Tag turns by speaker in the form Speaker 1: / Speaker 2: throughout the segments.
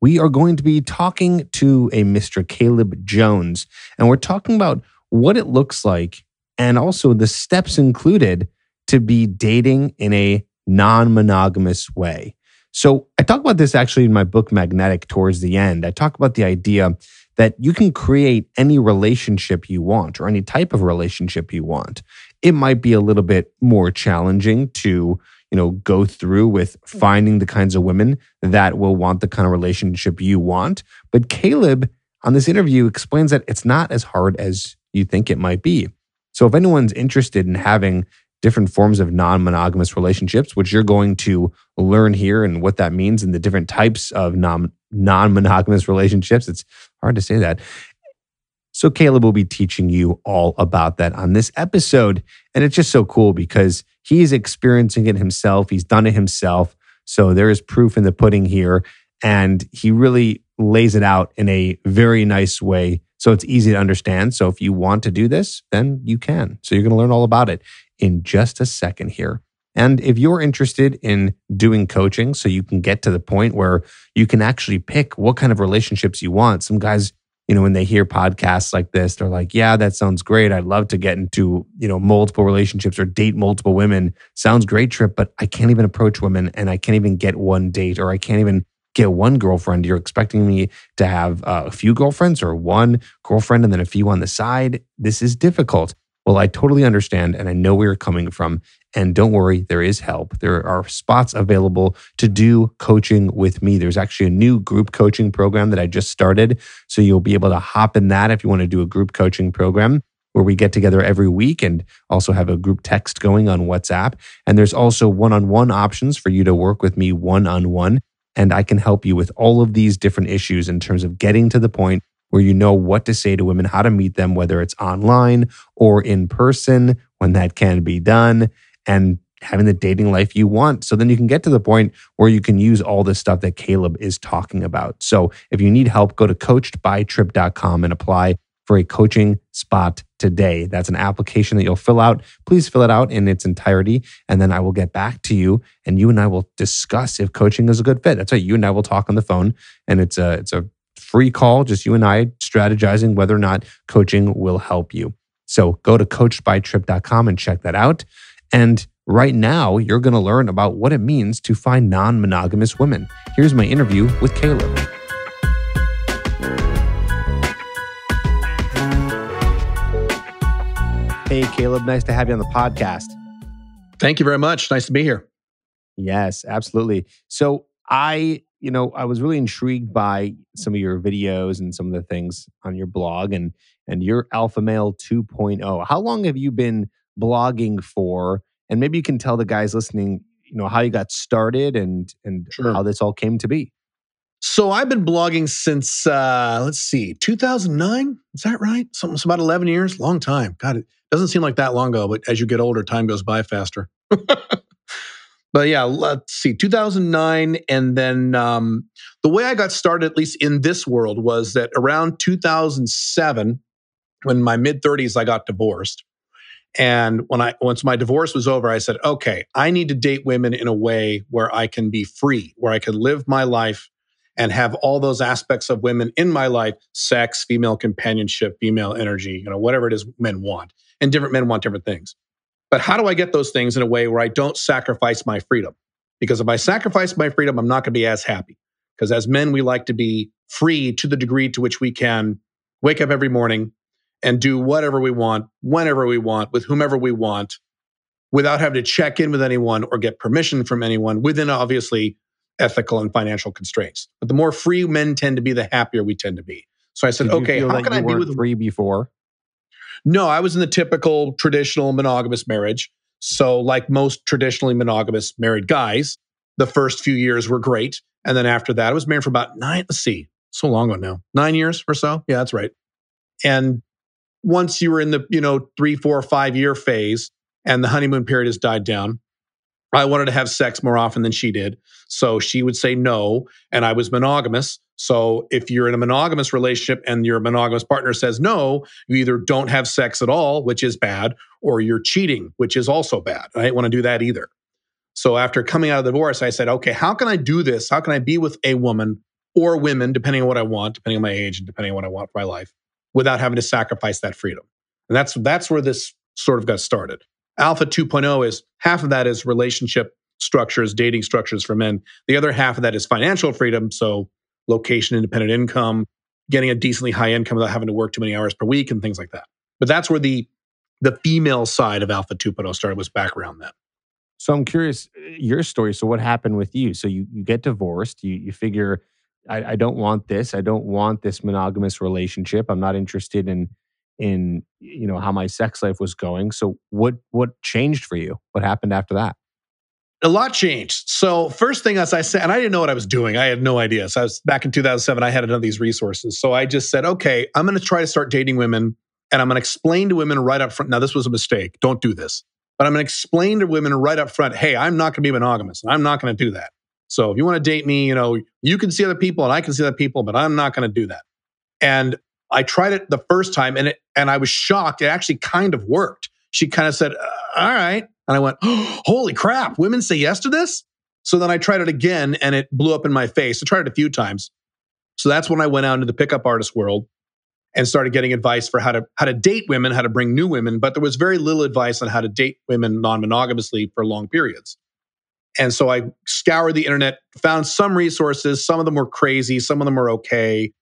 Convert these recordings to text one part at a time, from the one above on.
Speaker 1: we are going to be talking to a Mr. Caleb Jones. And we're talking about what it looks like and also the steps included to be dating in a non monogamous way. So I talk about this actually in my book, Magnetic, towards the end. I talk about the idea that you can create any relationship you want or any type of relationship you want. It might be a little bit more challenging to, you know, go through with mm-hmm. finding the kinds of women that will want the kind of relationship you want. But Caleb on this interview explains that it's not as hard as you think it might be. So if anyone's interested in having different forms of non-monogamous relationships, which you're going to learn here and what that means and the different types of non non-monogamous relationships. It's hard to say that. So Caleb will be teaching you all about that on this episode. And it's just so cool because he's experiencing it himself. He's done it himself. So there is proof in the pudding here. And he really lays it out in a very nice way. So it's easy to understand. So if you want to do this, then you can. So you're going to learn all about it in just a second here. And if you're interested in doing coaching so you can get to the point where you can actually pick what kind of relationships you want, some guys, you know, when they hear podcasts like this, they're like, yeah, that sounds great. I'd love to get into, you know, multiple relationships or date multiple women. Sounds great, Tripp, but I can't even approach women and I can't even get one date or I can't even get one girlfriend. You're expecting me to have uh, a few girlfriends or one girlfriend and then a few on the side. This is difficult. Well, I totally understand and I know where you're coming from. And don't worry, there is help. There are spots available to do coaching with me. There's actually a new group coaching program that I just started. So you'll be able to hop in that if you want to do a group coaching program where we get together every week and also have a group text going on WhatsApp. And there's also one on one options for you to work with me one on one. And I can help you with all of these different issues in terms of getting to the point where you know what to say to women, how to meet them, whether it's online or in person when that can be done, and having the dating life you want. So then you can get to the point where you can use all this stuff that Caleb is talking about. So if you need help, go to coachedbytrip.com and apply for a coaching spot today. That's an application that you'll fill out. Please fill it out in its entirety. And then I will get back to you and you and I will discuss if coaching is a good fit. That's right. You and I will talk on the phone and it's a, it's a free call, just you and I strategizing whether or not coaching will help you. So go to coachedbytrip.com and check that out. And right now, you're going to learn about what it means to find non monogamous women. Here's my interview with Caleb. Hey, Caleb, nice to have you on the podcast.
Speaker 2: Thank you very much. Nice to be here.
Speaker 1: Yes, absolutely. So, I you know, I was really intrigued by some of your videos and some of the things on your blog and and your Alpha Male 2.0. How long have you been blogging for? And maybe you can tell the guys listening, you know, how you got started and and sure. how this all came to be.
Speaker 2: So I've been blogging since uh let's see, 2009. Is that right? Something it's about 11 years, long time. God, it doesn't seem like that long ago, but as you get older, time goes by faster. but yeah, let's see, 2009. And then um, the way I got started, at least in this world, was that around 2007, when my mid 30s, I got divorced. And when I once my divorce was over, I said, okay, I need to date women in a way where I can be free, where I can live my life and have all those aspects of women in my life, sex, female companionship, female energy, you know, whatever it is men want. And different men want different things. But how do I get those things in a way where I don't sacrifice my freedom? Because if I sacrifice my freedom, I'm not going to be as happy. Because as men, we like to be free to the degree to which we can wake up every morning and do whatever we want, whenever we want, with whomever we want, without having to check in with anyone or get permission from anyone within obviously ethical and financial constraints. But the more free men tend to be, the happier we tend to be. So I said, okay, how can I be with
Speaker 1: free before?
Speaker 2: No, I was in the typical traditional monogamous marriage. So, like most traditionally monogamous married guys, the first few years were great. And then after that, I was married for about nine, let's see, so long ago now, nine years or so. Yeah, that's right. And once you were in the, you know, three, four, five year phase and the honeymoon period has died down, I wanted to have sex more often than she did. So she would say no. And I was monogamous. So if you're in a monogamous relationship and your monogamous partner says no, you either don't have sex at all, which is bad, or you're cheating, which is also bad. I didn't want to do that either. So after coming out of the divorce, I said, okay, how can I do this? How can I be with a woman or women, depending on what I want, depending on my age and depending on what I want for my life, without having to sacrifice that freedom? And that's that's where this sort of got started. Alpha 2.0 is half of that is relationship structures, dating structures for men. The other half of that is financial freedom. So location independent income, getting a decently high income without having to work too many hours per week and things like that. But that's where the the female side of Alpha 2.0 started was back around then.
Speaker 1: So I'm curious uh, your story. So what happened with you? So you, you get divorced, you, you figure, I, I don't want this. I don't want this monogamous relationship. I'm not interested in in you know how my sex life was going. So what what changed for you? What happened after that?
Speaker 2: A lot changed. So first thing as I said, and I didn't know what I was doing. I had no idea. So I was back in 2007. I had none of these resources. So I just said, okay, I'm going to try to start dating women, and I'm going to explain to women right up front. Now this was a mistake. Don't do this. But I'm going to explain to women right up front. Hey, I'm not going to be monogamous. And I'm not going to do that. So if you want to date me, you know, you can see other people and I can see other people, but I'm not going to do that. And I tried it the first time, and it and I was shocked. It actually kind of worked. She kind of said, uh, "All right." And I went, oh, holy crap, women say yes to this? So then I tried it again and it blew up in my face. I tried it a few times. So that's when I went out into the pickup artist world and started getting advice for how to how to date women, how to bring new women, but there was very little advice on how to date women non-monogamously for long periods. And so I scoured the internet, found some resources, some of them were crazy, some of them were okay.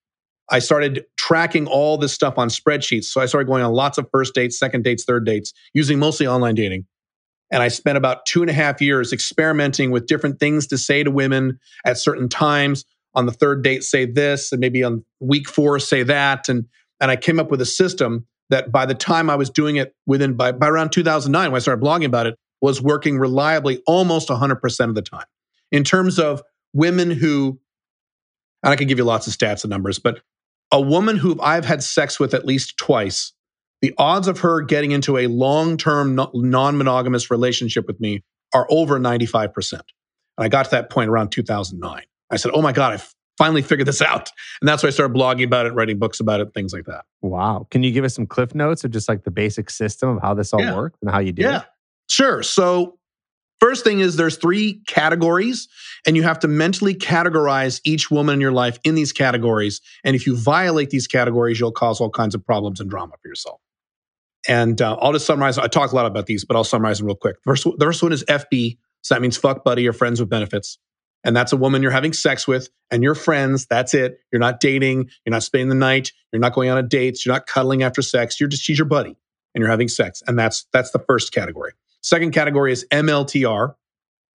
Speaker 2: I started tracking all this stuff on spreadsheets. So I started going on lots of first dates, second dates, third dates, using mostly online dating. And I spent about two and a half years experimenting with different things to say to women at certain times. On the third date, say this, and maybe on week four, say that. And, and I came up with a system that by the time I was doing it within, by, by around 2009, when I started blogging about it, was working reliably almost 100% of the time. In terms of women who, and I can give you lots of stats and numbers, but a woman who I've had sex with at least twice the odds of her getting into a long term non monogamous relationship with me are over 95%. And I got to that point around 2009. I said, Oh my God, I finally figured this out. And that's why I started blogging about it, writing books about it, things like that.
Speaker 1: Wow. Can you give us some cliff notes of just like the basic system of how this all yeah. worked and how you did yeah. it?
Speaker 2: Sure. So, first thing is there's three categories, and you have to mentally categorize each woman in your life in these categories. And if you violate these categories, you'll cause all kinds of problems and drama for yourself. And uh, I'll just summarize. I talk a lot about these, but I'll summarize them real quick. First, the first one is FB. So that means fuck buddy or friends with benefits. And that's a woman you're having sex with and you're friends. That's it. You're not dating. You're not spending the night. You're not going on a dates. You're not cuddling after sex. You're just, she's your buddy and you're having sex. And that's, that's the first category. Second category is MLTR,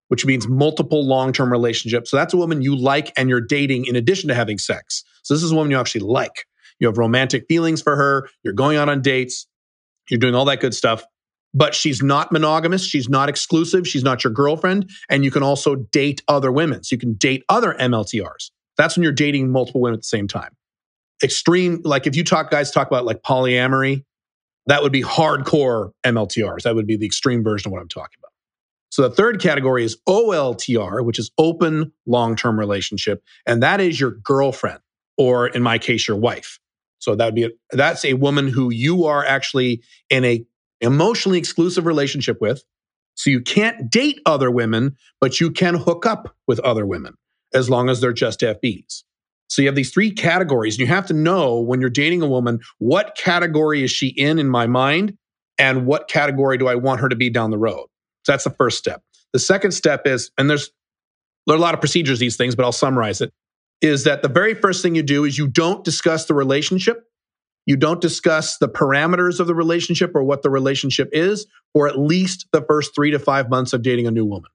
Speaker 2: which means multiple long term relationships. So that's a woman you like and you're dating in addition to having sex. So this is a woman you actually like. You have romantic feelings for her. You're going out on dates. You're doing all that good stuff. But she's not monogamous. She's not exclusive. She's not your girlfriend. And you can also date other women. So you can date other MLTRs. That's when you're dating multiple women at the same time. Extreme, like if you talk, guys talk about like polyamory, that would be hardcore MLTRs. That would be the extreme version of what I'm talking about. So the third category is OLTR, which is open long term relationship. And that is your girlfriend, or in my case, your wife. So that would be a, that's a woman who you are actually in a emotionally exclusive relationship with. So you can't date other women, but you can hook up with other women as long as they're just FBs. So you have these three categories, and you have to know when you're dating a woman what category is she in in my mind, and what category do I want her to be down the road. So that's the first step. The second step is, and there's there are a lot of procedures these things, but I'll summarize it is that the very first thing you do is you don't discuss the relationship. You don't discuss the parameters of the relationship or what the relationship is for at least the first three to five months of dating a new woman.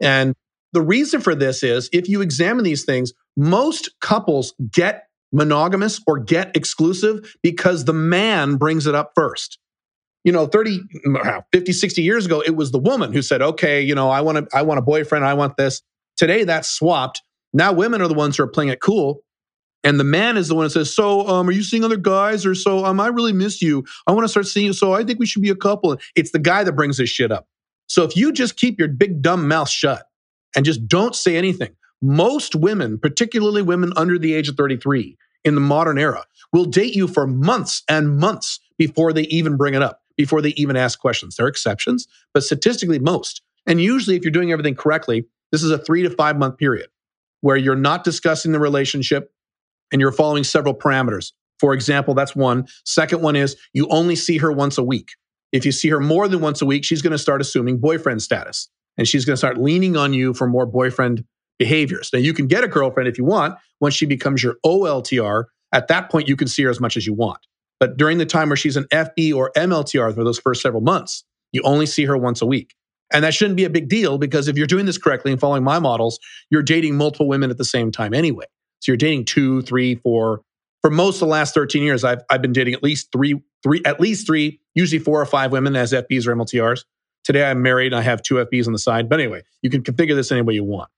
Speaker 2: And the reason for this is if you examine these things, most couples get monogamous or get exclusive because the man brings it up first. You know, 30, 50, 60 years ago, it was the woman who said, okay, you know, I want to, I want a boyfriend. I want this. Today that's swapped now women are the ones who are playing it cool. And the man is the one that says, So, um, are you seeing other guys? Or so, um, I really miss you. I want to start seeing you. So, I think we should be a couple. It's the guy that brings this shit up. So, if you just keep your big dumb mouth shut and just don't say anything, most women, particularly women under the age of 33 in the modern era, will date you for months and months before they even bring it up, before they even ask questions. There are exceptions, but statistically, most. And usually, if you're doing everything correctly, this is a three to five month period where you're not discussing the relationship and you're following several parameters. For example, that's one. Second one is you only see her once a week. If you see her more than once a week, she's going to start assuming boyfriend status and she's going to start leaning on you for more boyfriend behaviors. Now, you can get a girlfriend if you want once she becomes your OLTR. At that point, you can see her as much as you want. But during the time where she's an FB or MLTR for those first several months, you only see her once a week. And that shouldn't be a big deal because if you're doing this correctly and following my models, you're dating multiple women at the same time anyway. So you're dating two, three, four. For most of the last 13 years, I've, I've been dating at least three, three, at least three, usually four or five women as FBs or MLTRs. Today I'm married and I have two FBs on the side. But anyway, you can configure this any way you want.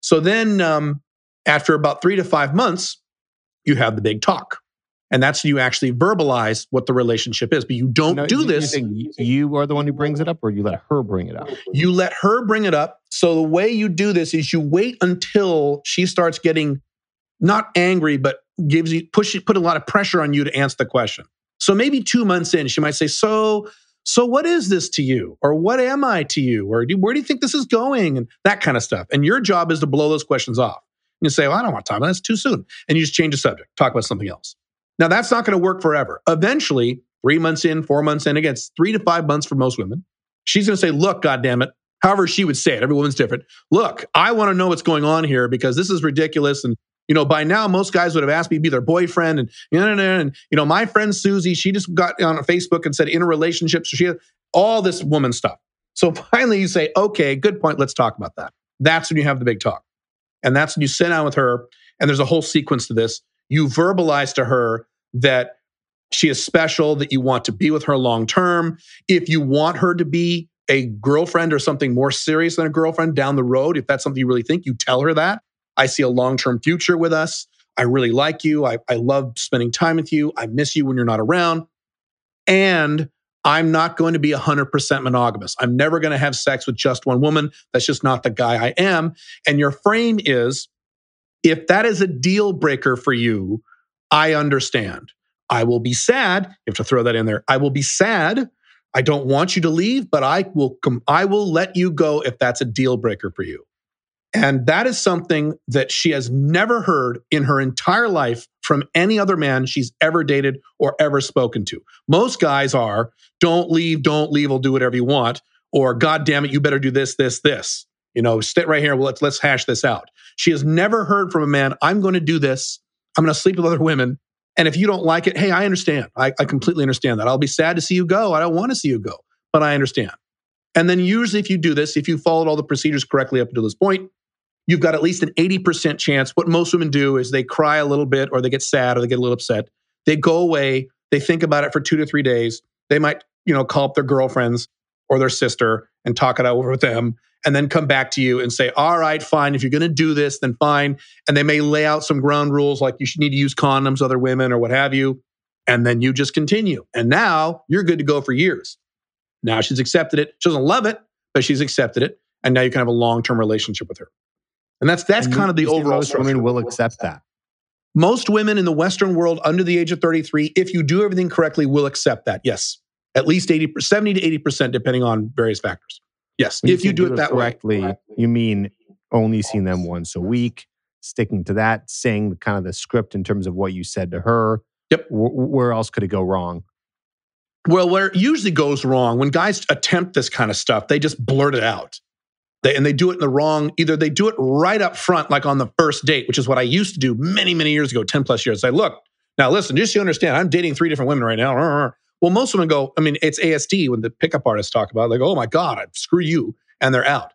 Speaker 2: So then um, after about three to five months, you have the big talk. And that's you actually verbalize what the relationship is. But you don't
Speaker 1: No,
Speaker 2: do
Speaker 1: you-
Speaker 2: this.
Speaker 1: You, you are the one who brings it up, or you let her bring it up.
Speaker 2: You let her bring it up. So the way you do this is you wait until she starts getting not angry, but gives you push put a lot of pressure on you to answer the question. So maybe two months in, she might say, "So, so what is this to you, or what am I to you, or do, where do you think this is going, and that kind of stuff." And your job is to blow those questions off. And You say, "Well, I don't want time. That's too soon," and you just change the subject, talk about something else. Now that's not going to work forever. Eventually, three months in, four months in, again, it's three to five months for most women. She's going to say, "Look, goddamn it." However, she would say it. Every woman's different. Look, I want to know what's going on here because this is ridiculous. And you know, by now most guys would have asked me to be their boyfriend. And you know, and you know, my friend Susie, she just got on Facebook and said in a relationship, so she had all this woman stuff. So finally, you say, "Okay, good point. Let's talk about that." That's when you have the big talk, and that's when you sit down with her. And there's a whole sequence to this. You verbalize to her that she is special, that you want to be with her long term. If you want her to be a girlfriend or something more serious than a girlfriend down the road, if that's something you really think, you tell her that. I see a long term future with us. I really like you. I, I love spending time with you. I miss you when you're not around. And I'm not going to be 100% monogamous. I'm never going to have sex with just one woman. That's just not the guy I am. And your frame is if that is a deal breaker for you, I understand. I will be sad. You have to throw that in there. I will be sad. I don't want you to leave, but I will com- I will let you go if that's a deal breaker for you. And that is something that she has never heard in her entire life from any other man she's ever dated or ever spoken to. Most guys are, don't leave, don't leave, I'll do whatever you want, or God damn it, you better do this, this, this. You know, sit right here, let's let's hash this out. She has never heard from a man, I'm going to do this, I'm going to sleep with other women. And if you don't like it, hey, I understand. I, I completely understand that. I'll be sad to see you go. I don't want to see you go, but I understand. And then usually, if you do this, if you followed all the procedures correctly up until this point, you've got at least an 80% chance. What most women do is they cry a little bit or they get sad or they get a little upset. They go away, they think about it for two to three days. They might, you know, call up their girlfriends or their sister and talk it over with them and then come back to you and say, all right, fine. If you're going to do this, then fine. And they may lay out some ground rules like you should need to use condoms, other women, or what have you. And then you just continue. And now you're good to go for years. Now she's accepted it. She doesn't love it, but she's accepted it. And now you can have a long term relationship with her. And that's that's
Speaker 1: And
Speaker 2: kind of the overall
Speaker 1: Most women will accept that.
Speaker 2: Most women in the Western world under the age of 33, if you do everything correctly, will accept that. Yes. At least 80, 70 to 80%, depending on various factors. Yes.
Speaker 1: When
Speaker 2: if you
Speaker 1: say
Speaker 2: do it that way.
Speaker 1: correctly, you mean only seeing them once a week, sticking to that, saying kind of the script in terms of what you said to her.
Speaker 2: Yep.
Speaker 1: Wh- where else could it go wrong?
Speaker 2: Well, where it usually goes wrong when guys attempt this kind of stuff, they just blurt it out. They, and they do it in the wrong, either they do it right up front, like on the first date, which is what I used to do many, many years ago, 10 plus years. Say, look, now listen, just so you understand, I'm dating three different women right now. Well, most women go, I mean, it's ASD when the pickup artists talk about it, like, oh my God, screw you. And they're out.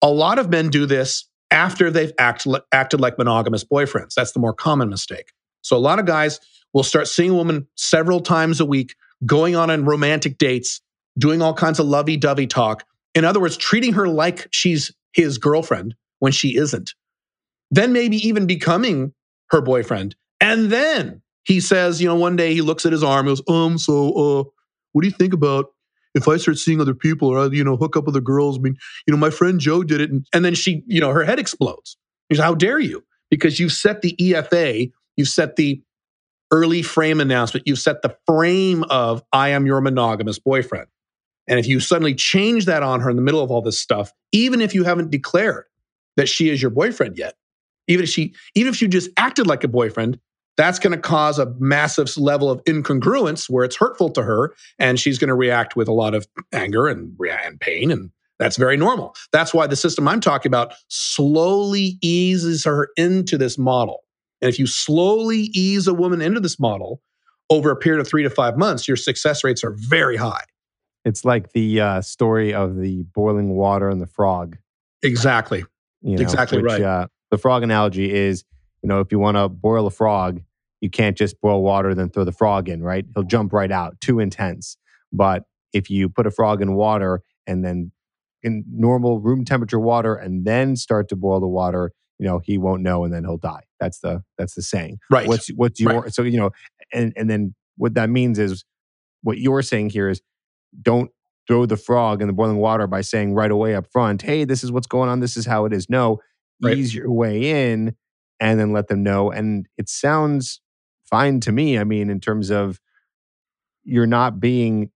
Speaker 2: A lot of men do this after they've act, acted like monogamous boyfriends. That's the more common mistake. So a lot of guys will start seeing a woman several times a week, going on on romantic dates, doing all kinds of lovey dovey talk. In other words, treating her like she's his girlfriend when she isn't. Then maybe even becoming her boyfriend And then he says, you know, one day he looks at his arm, he goes, um, so uh, what do you think about if I start seeing other people or, you know, hook up with the girls? I mean, you know, my friend Joe did it. And, and then she, you know, her head explodes. He's, like, how dare you? Because you've set the EFA, you've set the early frame announcement, you've set the frame of, I am your monogamous boyfriend. And if you suddenly change that on her in the middle of all this stuff, even if you haven't declared that she is your boyfriend yet, even if she, even if you just acted like a boyfriend, that's going to cause a massive level of incongruence where it's hurtful to her and she's going to react with a lot of anger and, and pain and that's very normal. That's why the system i'm talking about slowly eases her into this model. And if you slowly ease a woman into this model over a period of three to five months your success rates are very high.
Speaker 1: It's like the uh, story of the boiling water and the frog.
Speaker 2: Exactly.
Speaker 1: You know,
Speaker 2: exactly
Speaker 1: which,
Speaker 2: right.
Speaker 1: uh, the frog analogy is you know, if you want to boil a frog, you can't just boil water then throw the frog in, right? He'll jump right out, too intense. But if you put a frog in water and then in normal room temperature water and then start to boil the water, you know, he won't know and then he'll die. That's the that's the saying.
Speaker 2: Right.
Speaker 1: What's what's your
Speaker 2: Right.
Speaker 1: so you know, and and then what that means is what you're saying here is don't throw the frog in the boiling water by saying right away up front, hey, this is what's going on, this is how it is. No,
Speaker 2: Right.
Speaker 1: ease your way in and then let them know. And it sounds fine to me. I mean, in terms of you're not being,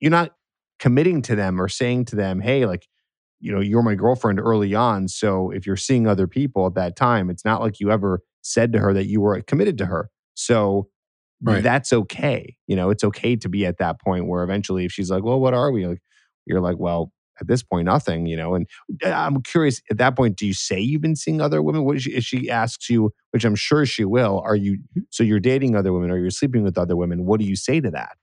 Speaker 1: you're not committing to them or saying to them, hey, like, you know, you're my girlfriend early on. So if you're seeing other people at that time, it's not like you ever said to her that you were committed to her. So
Speaker 2: Right.
Speaker 1: that's okay. You know, it's okay to be at that point where eventually, if she's like, well, what are we? Like, you're like, well, at this point, nothing, you know. And uh, I'm curious at that point, do you say you've been seeing other women? What she, if she asks you, which I'm sure she will, are you, so you're dating other women or you're sleeping with other women? What do you say to that?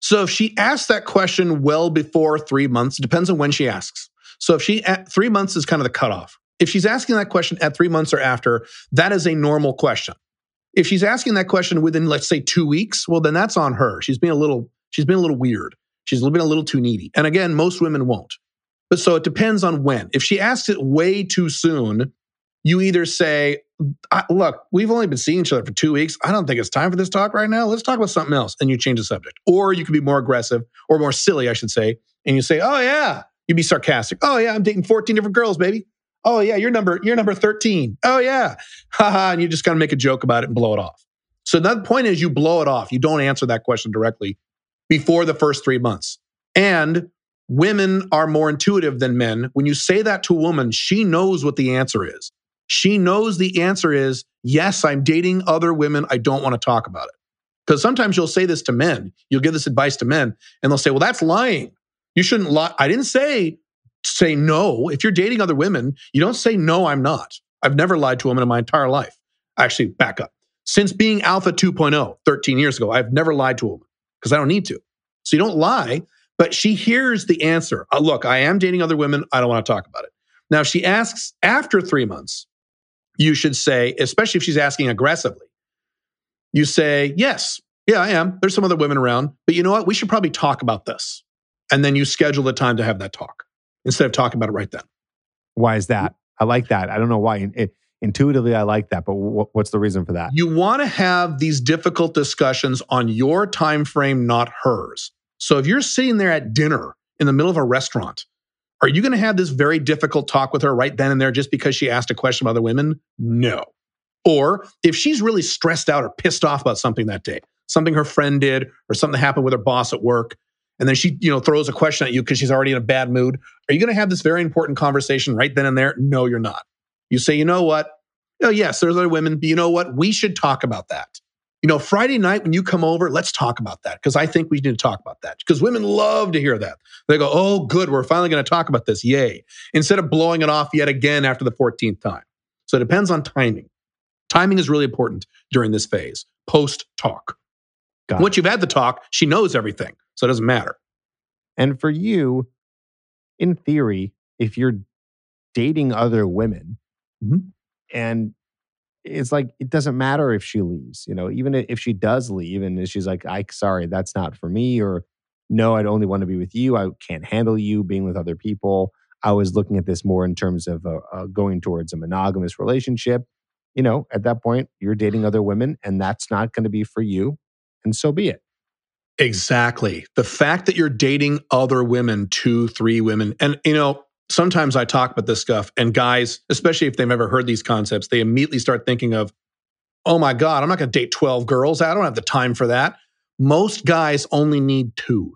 Speaker 2: So if she asks that question well before three months, it depends on when she asks. So if she at three months is kind of the cutoff. If she's asking that question at three months or after, that is a normal question. If she's asking that question within, let's say, two weeks, well, then that's on her. She's being a little, she's been a little weird. She's been a little too needy. And again, most women won't. But so it depends on when. If she asks it way too soon, you either say, look, we've only been seeing each other for two weeks. I don't think it's time for this talk right now. Let's talk about something else. And you change the subject. Or you can be more aggressive or more silly, I should say. And you say, oh, yeah. You'd be sarcastic. Oh, yeah. I'm dating 14 different girls, baby. Oh, yeah. You're number, you're number 13. Oh, yeah. Haha. and you just kind of make a joke about it and blow it off. So the point is you blow it off. You don't answer that question directly before the first three months. And women are more intuitive than men. When you say that to a woman, she knows what the answer is. She knows the answer is yes, I'm dating other women. I don't want to talk about it. Because sometimes you'll say this to men. You'll give this advice to men, and they'll say, Well, that's lying. You shouldn't lie. I didn't say say no. If you're dating other women, you don't say no, I'm not. I've never lied to a woman in my entire life. Actually, back up. Since being Alpha 2.0 13 years ago, I've never lied to a woman because I don't need to. So you don't lie, but she hears the answer. Uh, look, I am dating other women. I don't want to talk about it. Now, if she asks after three months, you should say, especially if she's asking aggressively, you say, Yes, yeah, I am. There's some other women around, but you know what? We should probably talk about this. And then you schedule the time to have that talk instead of talking about it right then.
Speaker 1: Why is that? I like that. I don't know why. It, intuitively, I like that, but wh- what's the reason for that?
Speaker 2: You want to have these difficult discussions on your time frame, not hers. So if you're sitting there at dinner in the middle of a restaurant, are you going to have this very difficult talk with her right then and there just because she asked a question about other women? No. Or if she's really stressed out or pissed off about something that day, something her friend did or something happened with her boss at work, and then she, you know, throws a question at you because she's already in a bad mood, are you going to have this very important conversation right then and there? No, you're not. You say, you know what? Oh, yes, there's other women, but you know what? We should talk about that. You know, Friday night when you come over, let's talk about that because I think we need to talk about that because women love to hear that. They go, oh, good, we're finally going to talk about this. Yay. Instead of blowing it off yet again after the 14th time. So it depends on timing. Timing is really important during this phase, post talk. Once you've had the talk, she knows everything. So it doesn't matter.
Speaker 1: And for you, in theory, if you're dating other women
Speaker 2: Mhm.
Speaker 1: and it's like it doesn't matter if she leaves, you know, even if she does leave and she's like, I sorry, that's not for me, or no, I'd only want to be with you. I can't handle you being with other people. I was looking at this more in terms of uh, uh, going towards a monogamous relationship. you know, at that point, you're dating other women and that's not going to be for you. And so be it.
Speaker 2: Exactly. The fact that you're dating other women, two, three women, and, you know, sometimes I talk about this stuff, and guys, especially if they've ever heard these concepts, they immediately start thinking of, oh my God, I'm not going to date 12 girls. I don't have the time for that. Most guys only need two.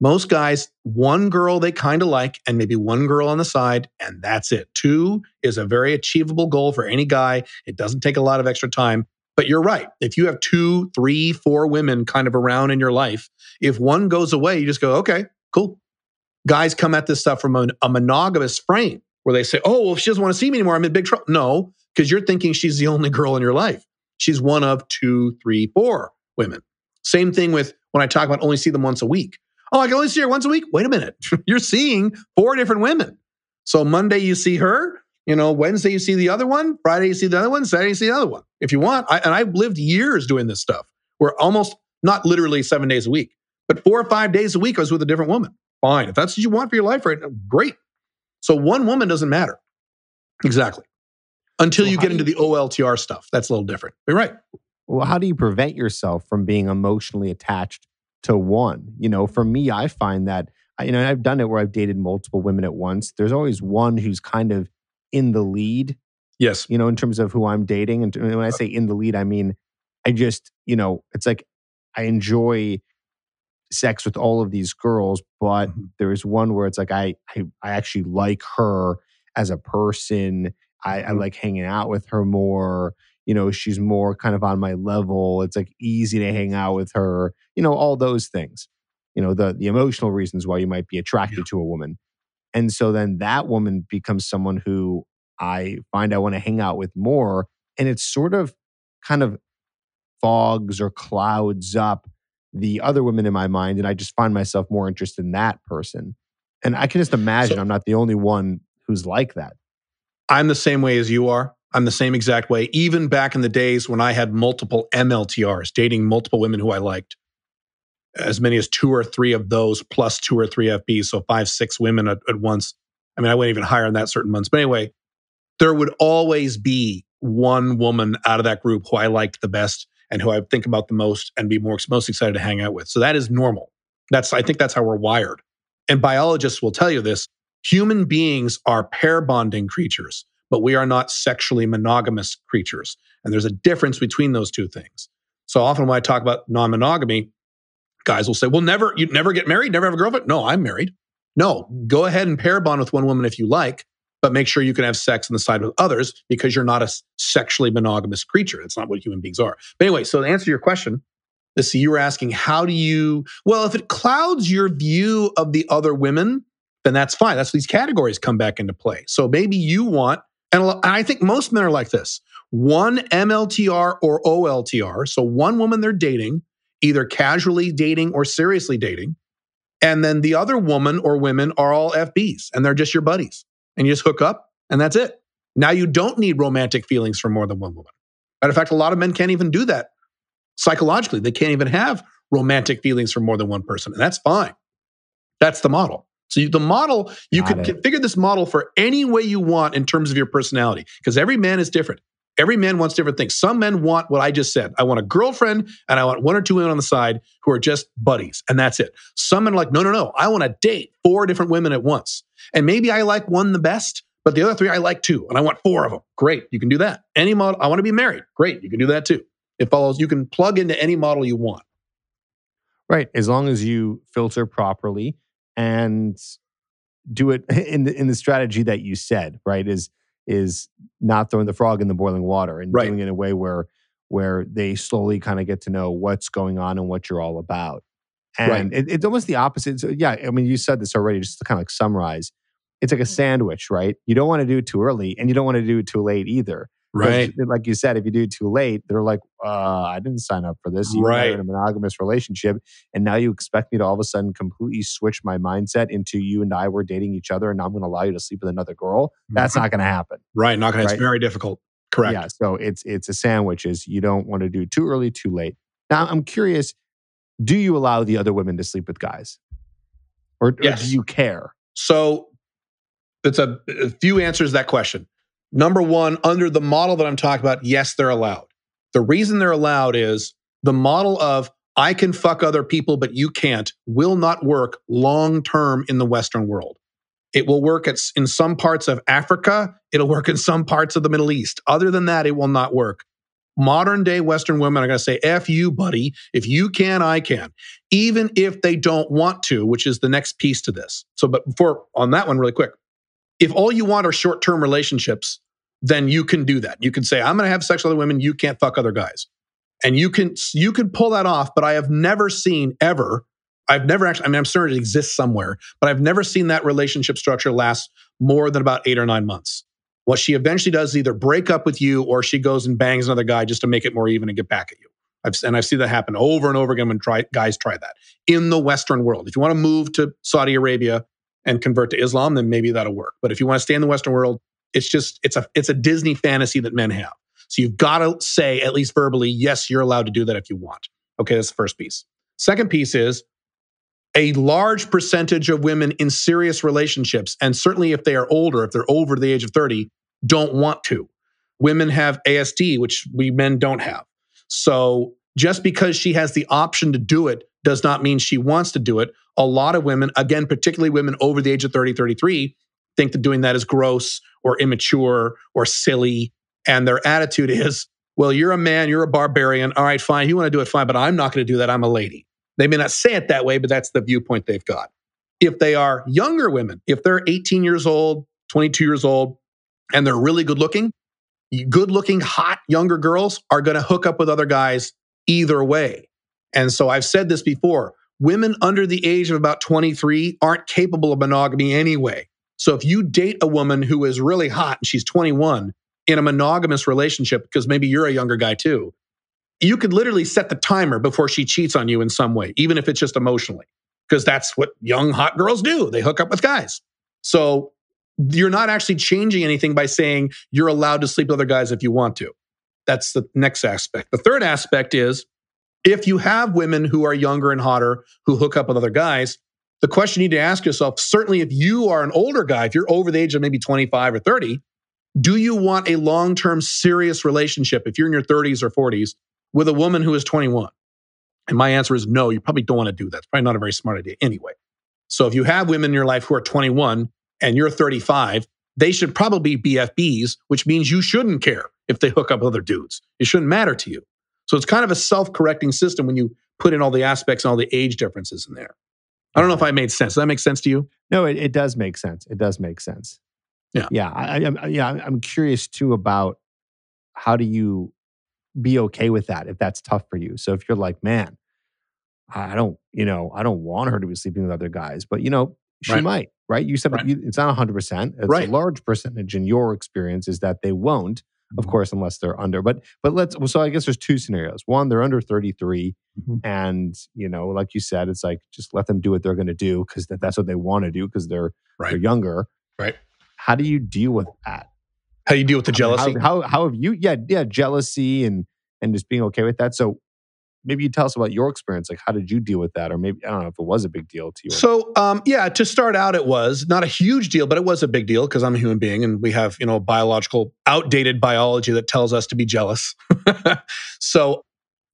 Speaker 2: Most guys, one girl they kind of like, and maybe one girl on the side, and that's it. Two is a very achievable goal for any guy. It doesn't take a lot of extra time. But you're right. If you have two, three, four women kind of around in your life, if one goes away, you just go, okay, cool. Guys come at this stuff from a, monogamous frame where they say, oh, well, if she doesn't want to see me anymore, I'm in big trouble. No, because you're thinking she's the only girl in your life. She's one of two, three, four women. Same thing with when I talk about only see them once a week. Oh, I can only see her once a week. Wait a minute. You're seeing four different women. So Monday you see her, you know, Wednesday you see the other one, Friday you see the other one, Saturday you see the other one. If you want, I, and I've lived years doing this stuff. Where almost not literally seven days a week, but four or five days a week I was with a different woman. Fine, if that's what you want for your life, right? now, Great. So one woman doesn't matter. Exactly. Until you get into the OLTR stuff, that's a little different. You're right.
Speaker 1: Well, how do you prevent yourself from being emotionally attached to one? You know, for me, I find that you know I've done it where I've dated multiple women at once. There's always one who's kind of in the lead.
Speaker 2: Yes.
Speaker 1: You know, in terms of who I'm dating, and when I uh say in the lead, I mean I just you know it's like I enjoy sex with all of these girls, but mm-hmm. there is one where it's like I, I I actually like her as a person. I, I mm-hmm. like hanging out with her more you know she's more kind of on my level it's like easy to hang out with her you know all those things you know the the emotional reasons why you might be attracted yeah. to a woman and so then that woman becomes someone who i find i want to hang out with more and it's sort of kind of fogs or clouds up the other women in my mind and i just find myself more interested in that person and i can just imagine so, i'm not the only one who's like that
Speaker 2: i'm the same way as you are I'm the same exact way. Even back in the days when I had multiple MLTRs, dating multiple women who I liked, as many as two or three of those plus two or three FBs, so five, six women at, at once. I mean, I went even higher in that certain months. But anyway, there would always be one woman out of that group who I liked the best and who I think about the most and be more most excited to hang out with. So that is normal. That's I think that's how we're wired. And biologists will tell you this. Human beings are pair bonding creatures but we are not sexually monogamous creatures. And there's a difference between those two things. So often when I talk about non monogamy, guys will say, well, never, you never get married, never have a girlfriend. No, I'm married. No, go ahead and pair bond with one woman if you like, but make sure you can have sex on the side with others because you're not a sexually monogamous creature. That's not what human beings are. But anyway, so to answer your question, let's see, you were asking, how do you, well, if it clouds your view of the other women, then that's fine. That's these categories come back into play. So maybe you want and I think most men are like this one MLTR or OLTR. So one woman they're dating, either casually dating or seriously dating. And then the other woman or women are all FBs and they're just your buddies. And you just hook up and that's it. Now you don't need romantic feelings for more than one woman. Matter of fact, a lot of men can't even do that psychologically. They can't even have romantic feelings for more than one person. And that's fine. That's the model. So you, the model, you Got can it. configure this model for any way you want in terms of your personality, because every man is different. Every man wants different things. Some men want what I just said. I want a girlfriend and I want one or two women on the side who are just buddies, and that's it. Some men are like, no, no, no. I want to date four different women at once. And maybe I like one the best, but the other three I like too, and I want four of them. Great, you can do that. Any model, I want to be married. Great, you can do that too. It follows, you can plug into any model you want.
Speaker 1: Right. As long as you filter properly and do it in the in the strategy that you said, right? Is is not throwing the frog in the boiling water and right. doing it in a way where where they slowly kind of get to know what's going on and what you're all about. And right. it, it's almost the opposite. So yeah, I mean, you said this already, just to kind of like summarize. It's like a mm-hmm. sandwich, right? You don't want to do it too early and you don't want to do it too late either.
Speaker 2: Right.
Speaker 1: Like you said, if you do it too late, they're like, uh, I didn't sign up for this. You
Speaker 2: right.
Speaker 1: in a monogamous relationship. And now you expect me to all of a sudden completely switch my mindset into you and I were dating each other and now I'm going to allow you to sleep with another girl. That's not going to happen.
Speaker 2: Right. Not going right? to, it's very difficult. Correct.
Speaker 1: Yeah. So it's, it's a sandwich is you don't want to do too early, too late. Now I'm curious, do you allow the other women to sleep with guys? Or, yes. or do you care?
Speaker 2: So it's a, a few answers that question Number one, under the model that I'm talking about, yes, they're allowed. The reason they're allowed is the model of I can fuck other people, but you can't will not work long term in the Western world. It will work at, in some parts of Africa. It'll work in some parts of the Middle East. Other than that, it will not work. Modern day Western women are going to say, F you, buddy. If you can, I can. Even if they don't want to, which is the next piece to this. So, but before on that one, really quick, if all you want are short term relationships, then you can do that. You can say, I'm going to have sex with other women. You can't fuck other guys. And you can, you can pull that off. But I have never seen ever, I've never actually, I mean, I'm certain it exists somewhere, but I've never seen that relationship structure last more than about eight or nine months. What she eventually does is either break up with you or she goes and bangs another guy just to make it more even and get back at you. I've, and I've seen that happen over and over again when try, guys try that in the Western world. If you want to move to Saudi Arabia and convert to Islam, then maybe that'll work. But if you want to stay in the Western world, it's just it's a it's a Disney fantasy that men have. So you've got to say at least verbally, yes, you're allowed to do that if you want. Okay, that's the first piece. Second piece is a large percentage of women in serious relationships, and certainly if they are older, if they're over the age of 30, don't want to. Women have ASD, which we men don't have. So just because she has the option to do it does not mean she wants to do it. A lot of women, again, particularly women over the age of 30, 33, think that doing that is gross or immature or silly. And their attitude is, well, you're a man, you're a barbarian. All right, fine. You want to do it, fine, but I'm not going to do that. I'm a lady. They may not say it that way, but that's the viewpoint they've got. If they are younger women, if they're 18 years old, 22 years old, and they're really good looking, good looking, hot younger girls are going to hook up with other guys either way. And so I've said this before women under the age of about 23 aren't capable of monogamy anyway. So if you date a woman who is really hot and she's 21 in a monogamous relationship, because maybe you're a younger guy too, you could literally set the timer before she cheats on you in some way, even if it's just emotionally, because that's what young hot girls do. They hook up with guys. So you're not actually changing anything by saying you're allowed to sleep with other guys if you want to. That's the next aspect. The third aspect is if you have women who are younger and hotter who hook up with other guys, the question you need to ask yourself certainly if you are an older guy, if you're over the age of maybe 25 or 30, do you want a long term serious relationship if you're in your 30s or 40s with a woman who is 21? And my answer is no, you probably don't want to do that. It's probably not a very smart idea anyway. So if you have women in your life who are 21 and you're 35, they should probably be BFBs, which means you shouldn't care if they hook up other dudes. It shouldn't matter to you. So it's kind of a self correcting system when you put in all the aspects and all the age differences in there. I don't know if I made sense. Does that make sense to you?
Speaker 1: No, it, it does make sense. It does make sense.
Speaker 2: Yeah.
Speaker 1: Yeah. I, I, yeah. I'm curious too about how do you be okay with that if that's tough for you. So if you're like, man, I don't, you know, I don't want her to be sleeping with other guys, but you know, she
Speaker 2: Right.
Speaker 1: might, right? You said
Speaker 2: Right.
Speaker 1: you, it's not 100%. It's
Speaker 2: Right.
Speaker 1: a large percentage in your experience is that they won't, of
Speaker 2: Mhm.
Speaker 1: course, unless they're under. But but let's so I guess there's two scenarios. One, they're under 33
Speaker 2: Mhm.
Speaker 1: and, you know, like you said, it's like just let them do what they're going to do that, that's what they want to do because they're they're younger.
Speaker 2: Right.
Speaker 1: How do you deal with that?
Speaker 2: How do you deal with the
Speaker 1: I mean,
Speaker 2: jealousy?
Speaker 1: How, how how have you? Yeah, yeah, jealousy and and just being okay with that. So maybe you tell us about your experience. Like, how did you deal with that? Or maybe I don't know if it was a big deal to you.
Speaker 2: So, um, yeah, to start out, it was not a huge deal, but it was a big deal because I'm a human being and we have, you know, biological, outdated biology that tells us to be jealous. so,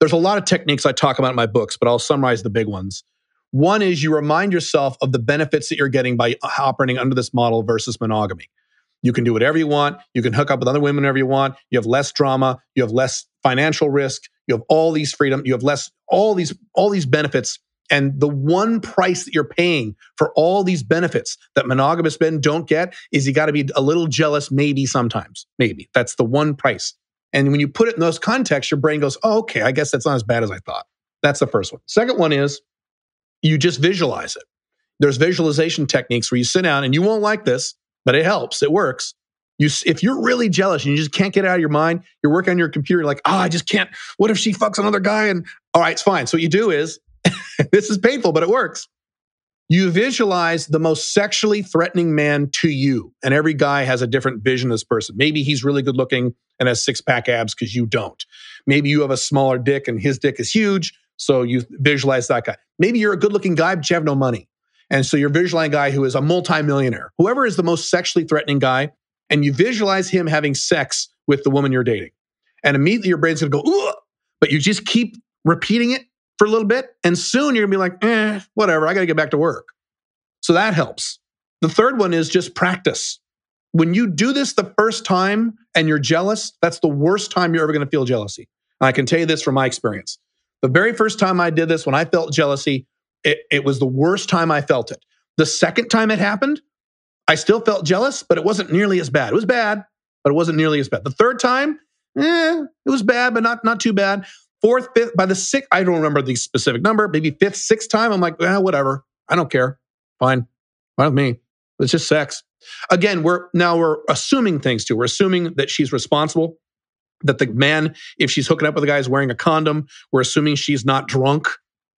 Speaker 2: there's a lot of techniques I talk about in my books, but I'll summarize the big ones. One is you remind yourself of the benefits that you're getting by operating under this model versus monogamy. You can do whatever you want. You can hook up with other women whenever you want. You have less drama. You have less financial risk. You have all these freedom. You have less all these all these benefits. And the one price that you're paying for all these benefits that monogamous men don't get is you got to be a little jealous, maybe sometimes. Maybe that's the one price. And when you put it in those contexts, your brain goes, oh, okay, I guess that's not as bad as I thought. That's the first one. Second one is you just visualize it. There's visualization techniques where you sit down and you won't like this, but it helps. It works. You, if you're really jealous and you just can't get it out of your mind, you're working on your computer, like, oh, I just can't. What if she fucks another guy? And all right, it's fine. So what you do is, this is painful, but it works. You visualize the most sexually threatening man to you. And every guy has a different vision of this person. Maybe he's really good looking and has six pack abs because you don't. Maybe you have a smaller dick and his dick is huge. So you visualize that guy. Maybe you're a good looking guy, but you have no money. And so you're visualizing a guy who is a multimillionaire. Whoever is the most sexually threatening guy, and you visualize him having sex with the woman you're dating. And immediately your brain's gonna go, Ugh! but you just keep repeating it for a little bit. And soon you're gonna be like, eh, whatever, I gotta get back to work. So that helps. The third one is just practice. When you do this the first time and you're jealous, that's the worst time you're ever gonna feel jealousy. And I can tell you this from my experience. The very first time I did this, when I felt jealousy, it, it was the worst time I felt it. The second time it happened, I still felt jealous, but it wasn't nearly as bad. It was bad, but it wasn't nearly as bad. The third time, eh, it was bad, but not not too bad. Fourth, fifth, by the sixth, I don't remember the specific number. Maybe fifth, sixth time, I'm like, eh, whatever. I don't care. Fine, fine with me. It's just sex. Again, we're now we're assuming things too. We're assuming that she's responsible. That the man, if she's hooking up with a guy, is wearing a condom. We're assuming she's not drunk.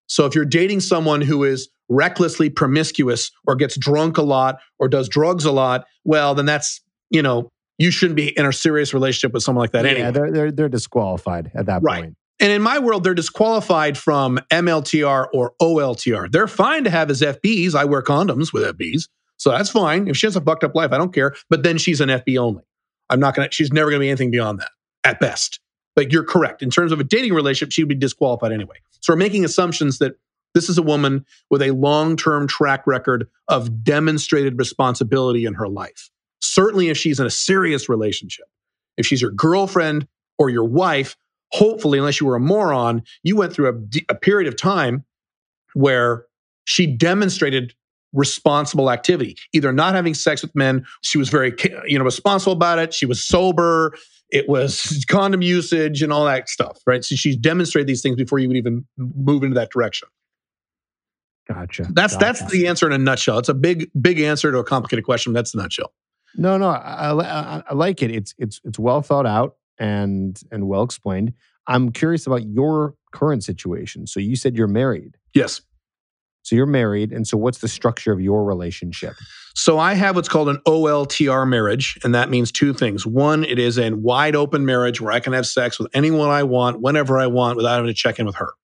Speaker 2: So if you're dating someone who is recklessly promiscuous or gets drunk a lot or does drugs a lot, well, then that's, you know, you shouldn't be in a serious relationship with someone like that
Speaker 1: yeah,
Speaker 2: anyway.
Speaker 1: they're, they're they're disqualified at that
Speaker 2: Right.
Speaker 1: point.
Speaker 2: And in my world, they're disqualified from MLTR or OLTR. They're fine to have as FBs. I wear condoms with FBs. So that's fine. If she has a fucked up life, I don't care. But then she's an FB only. I'm not going to, she's never going to be anything beyond that at best. But you're correct. In terms of a dating relationship, she would be disqualified anyway. So we're making assumptions that this is a woman with a long term track record of demonstrated responsibility in her life. Certainly, if she's in a serious relationship, if she's your girlfriend or your wife, hopefully, unless you were a moron, you went through a period of time where she demonstrated responsible activity, either not having sex with men. She was very, you know, responsible about it. She was sober. It was condom usage and all that stuff, right? So she's demonstrated these things before you would even move into that direction.
Speaker 1: Gotcha.
Speaker 2: That's
Speaker 1: gotcha.
Speaker 2: that's the answer in a nutshell. It's a big big answer to a complicated question. That's the nutshell.
Speaker 1: No, no, I, I, I- I like it. It's it's it's well thought out and and well explained. I'm curious about your current situation. So you said you're married.
Speaker 2: Yes.
Speaker 1: So you're married, and so what's the structure of your relationship?
Speaker 2: So I have what's called an OLTR marriage, and that means two things. One, it is a wide open marriage where I can have sex with anyone I want, whenever I want, without having to check in with her.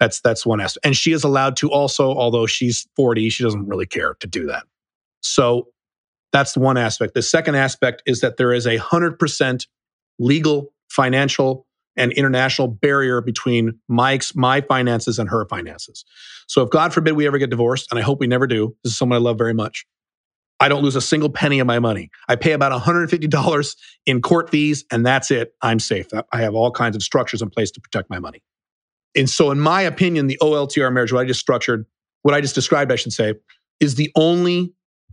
Speaker 2: That's that's one aspect. And she is allowed to also, although she's 40, she doesn't really care to do that. So that's one aspect. The second aspect is that there is a hundred percent legal, financial, and international barrier between ex- my finances and her finances. So if God forbid we ever get divorced, and I hope we never do, this is someone I love very much. I don't lose a single penny of my money. I pay about $150 in court fees, and that's it. I'm safe. I have all kinds of structures in place to protect my money. And so, in my opinion, the OLTR marriage, what I just structured, what I just described, I should say, is the only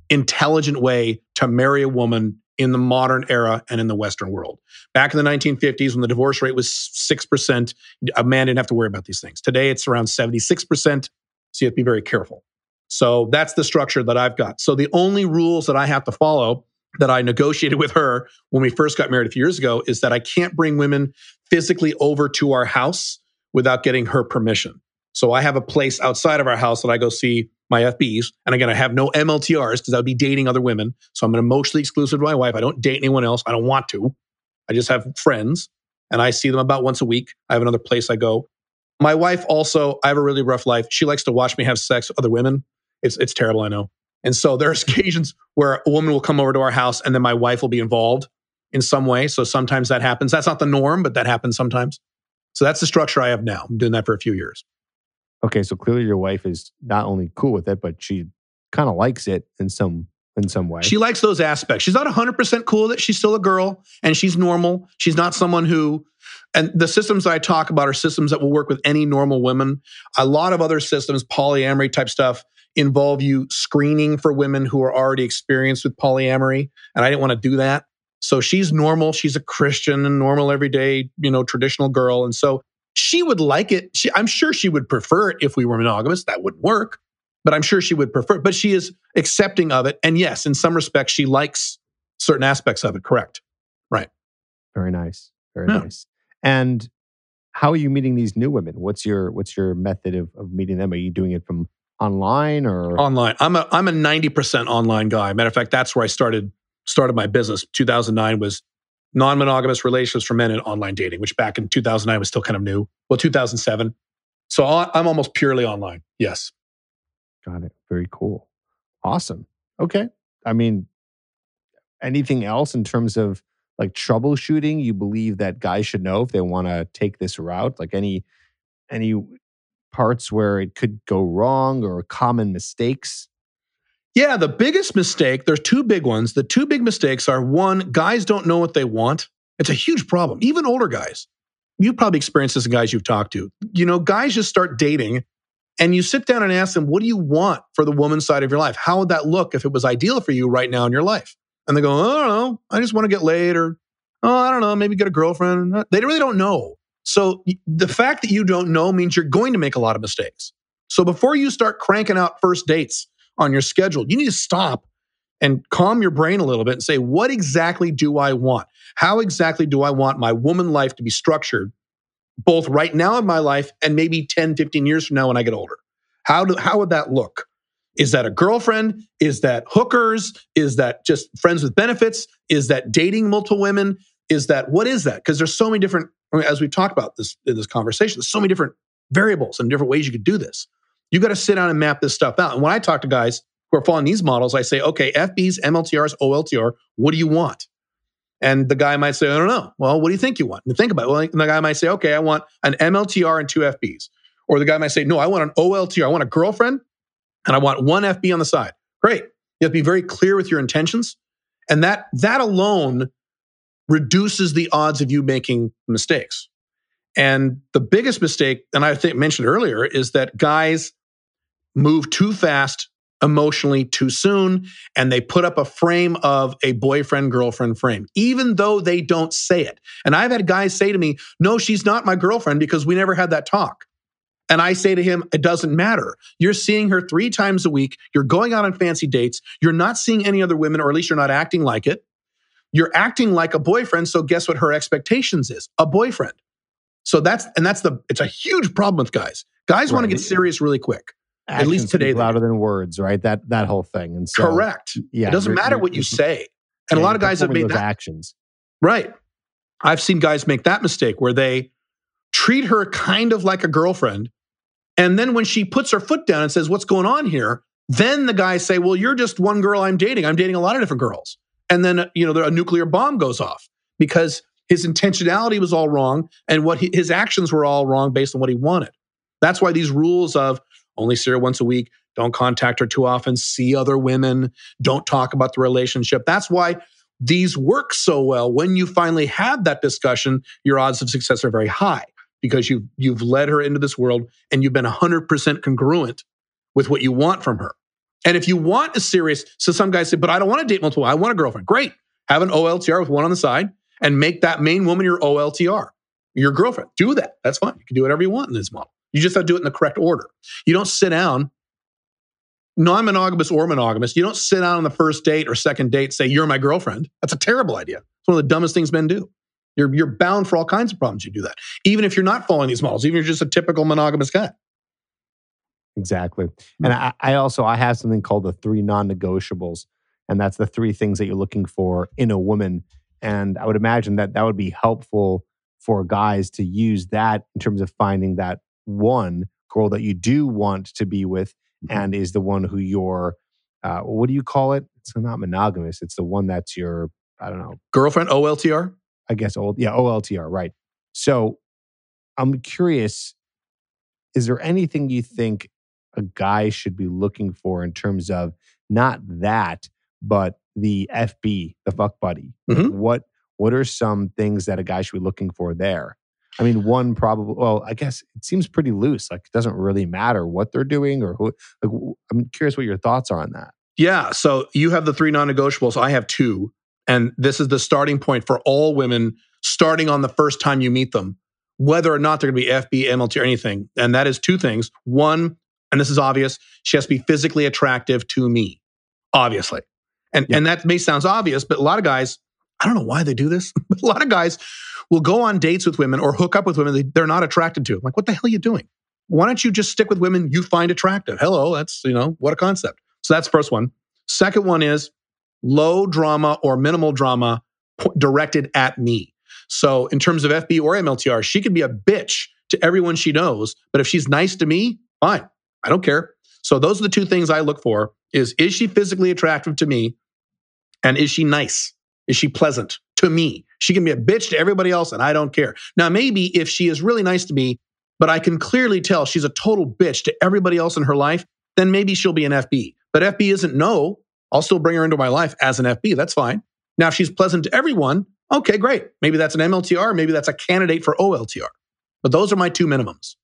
Speaker 2: intelligent way to marry a woman in the modern era and in the Western world. Back in the 1950s, when the divorce rate was 6%, a man didn't have to worry about these things. Today, it's around 76%. So you have to be very careful. So that's the structure that I've got. So the only rules that I have to follow that I negotiated with her when we first got married a few years ago is that I can't bring women physically over to our house without getting her permission. So I have a place outside of our house that I go see my FBs. And again, I have no MLTRs because I would be dating other women. So I'm emotionally exclusive to my wife. I don't date anyone else. I don't want to. I just have friends and I see them about once a week. I have another place I go. My wife also, I have a really rough life. She likes to watch me have sex with other women. It's, it's terrible, I know. And so there's occasions where a woman will come over to our house and then my wife will be involved in some way. So sometimes that happens. That's not the norm, but that happens sometimes. So that's the structure I have now. I'm doing that for a few years.
Speaker 1: Okay, so clearly your wife is not only cool with it, but she kind of likes it in some in some way.
Speaker 2: She likes those aspects. She's not 100% cool that she's still a girl and she's normal. She's not someone who, and the systems that I talk about are systems that will work with any normal women. A lot of other systems, polyamory type stuff, involve you screening for women who are already experienced with polyamory. And I didn't want to do that. So she's normal. She's a Christian and normal everyday, you know, traditional girl. And so she would like it. She, I'm sure she would prefer it if we were monogamous. That wouldn't work, but I'm sure she would prefer. It. But she is accepting of it, and yes, in some respects, she likes certain aspects of it. Correct. Right.
Speaker 1: Very nice. Very
Speaker 2: Yeah.
Speaker 1: nice. And how are you meeting these new women? What's your what's your method of, of meeting them? Are you doing it from online or
Speaker 2: Online. I'm a I'm a 90% online guy. Matter of fact, that's where I started started my business. 2009 was non-monogamous relationships for men and online dating, which back in 2009 was still kind of new. Well, 2007. So I'm almost purely online. Yes.
Speaker 1: Got it. Very cool. Awesome. Okay. I mean, anything else in terms of like troubleshooting you believe that guys should know if they want to take this route? Like any any parts where it could go wrong or common mistakes?
Speaker 2: Yeah, the biggest mistake, there's two big ones. The two big mistakes are one, guys don't know what they want. It's a huge problem, even older guys. You've probably experienced this in guys you've talked to. You know, guys just start dating and you sit down and ask them, what do you want for the woman side of your life? How would that look if it was ideal for you right now in your life? And they go, oh, I don't know. I just want to get laid or, oh, I don't know, maybe get a girlfriend. They really don't know. So the fact that you don't know means you're going to make a lot of mistakes. So before you start cranking out first dates on your schedule, you need to stop and calm your brain a little bit and say, what exactly do I want? How exactly do I want my woman life to be structured, both right now in my life and maybe 10, 15 years from now when I get older? How, do, how would that look? Is that a girlfriend? Is that hookers? Is that just friends with benefits? Is that dating multiple women? Is that what is that? Because there's so many different, as we've talked about this in this conversation, there's so many different variables and different ways you could do this. You got to sit down and map this stuff out. And when I talk to guys who are following these models, I say, okay, FBs, MLTRs, OLTR, what do you want? And the guy might say, I don't know. Well, what do you think you want? And think about it. Well, and the guy might say, okay, I want an MLTR and two FBs. Or the guy might say, no, I want an OLTR. I want a girlfriend and I want one FB on the side. Great. You have to be very clear with your intentions. And that that alone reduces the odds of you making mistakes. And the biggest mistake, and I think mentioned earlier, is that guys move too fast emotionally too soon and they put up a frame of a boyfriend girlfriend frame even though they don't say it and i've had guys say to me no she's not my girlfriend because we never had that talk and I say to him, it doesn't matter. You're seeing her three times a week. You're going out on fancy dates. You're not seeing any other women, or at least you're not acting like it. You're acting like a boyfriend. So guess what her expectations is? A boyfriend. So that's, and that's the, it's a huge problem with guys. Guys right. want to get serious really quick.
Speaker 1: Actions At least today, louder than words, right? That that whole thing. And so,
Speaker 2: correct. Yeah, it doesn't matter what you say. And a lot of guys have made that
Speaker 1: actions.
Speaker 2: Right. I've seen guys make that mistake where they treat her kind of like a girlfriend, and then when she puts her foot down and says, "What's going on here?" Then the guys say, "Well, you're just one girl I'm dating. I'm dating a lot of different girls." And then uh, you know a nuclear bomb goes off because his intentionality was all wrong and what he, his actions were all wrong based on what he wanted. That's why these rules of only see her once a week, don't contact her too often, see other women, don't talk about the relationship. That's why these work so well. When you finally have that discussion, your odds of success are very high because you've you've led her into this world and you've been 100% congruent with what you want from her. And if you want a serious, so some guys say, but I don't want to date multiple, I want a girlfriend. Great. Have an OLTR with one on the side and make that main woman your OLTR, your girlfriend. Do that. That's fine. You can do whatever you want in this model. You just have to do it in the correct order. You don't sit down, non monogamous or monogamous, you don't sit down on the first date or second date say, You're my girlfriend. That's a terrible idea. It's one of the dumbest things men do. You're, you're bound for all kinds of problems. You do that, even if you're not following these models, even if you're just a typical monogamous guy.
Speaker 1: Exactly. Hmm. And I, I also I have something called the three non-negotiables, and that's the three things that you're looking for in a woman. And I would imagine that that would be helpful for guys to use that in terms of finding that one girl that you do want to be with mm-hmm. and is the one who you're uh, what do you call it? It's not monogamous it's the one that's your i don't know.
Speaker 2: Girlfriend oltr
Speaker 1: i guess old yeah oltr right. So i'm curious is there anything you think a guy should be looking for in terms of not that but the fb the fuck buddy mm-hmm. what what are some things that a guy should be looking for there I mean, one probably. Well, I guess it seems pretty loose. Like it doesn't really matter what they're doing or who. Like, I'm curious what your thoughts are on that.
Speaker 2: Yeah. So you have the three non-negotiables. I have two, and this is the starting point for all women starting on the first time you meet them, whether or not they're going to be FB, MLT, or anything. And that is two things. One, and this is obvious, she has to be physically attractive to me, obviously. And yeah. and that may sounds obvious, but a lot of guys, I don't know why they do this, but a lot of guys will go on dates with women or hook up with women they're not attracted to. I'm like, what the hell are you doing? Why don't you just stick with women you find attractive? Hello, that's, you know, what a concept. So that's first one. Second one is low drama or minimal drama directed at me. So in terms of FB or MLTR, she could be a bitch to everyone she knows, but if she's nice to me, fine. I don't care. So those are the two things I look for is is she physically attractive to me? And is she nice? Is she pleasant to me? She can be a bitch to everybody else and I don't care. Now, maybe if she is really nice to me, but I can clearly tell she's a total bitch to everybody else in her life, then maybe she'll be an FB. But FB isn't no. I'll still bring her into my life as an FB. That's fine. Now, if she's pleasant to everyone, okay, great. Maybe that's an MLTR. Maybe that's a candidate for OLTR. But those are my two minimums.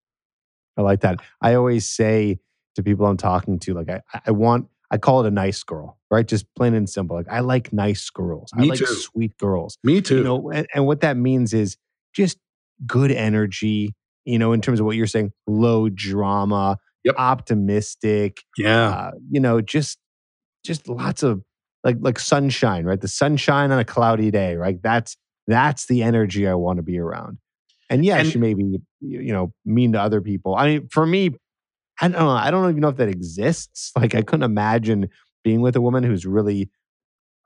Speaker 1: I like that. I always say to people I'm talking to, like, I, I want, I call it a nice girl, right? Just plain and simple. Like, I like nice girls.
Speaker 2: Me
Speaker 1: I like
Speaker 2: too.
Speaker 1: sweet girls.
Speaker 2: Me too.
Speaker 1: You know, and, and what that means is just good energy, you know, in terms of what you're saying, low drama,
Speaker 2: Yep.
Speaker 1: optimistic,
Speaker 2: yeah.
Speaker 1: uh, you know, just just lots of like like sunshine, right? The sunshine on a cloudy day, right? That's that's the energy I want to be around. And yeah,
Speaker 2: And-
Speaker 1: she may be you know mean to other people. I mean, for me, I don't know. I don't even know if that exists. Like, I couldn't imagine being with a woman who's really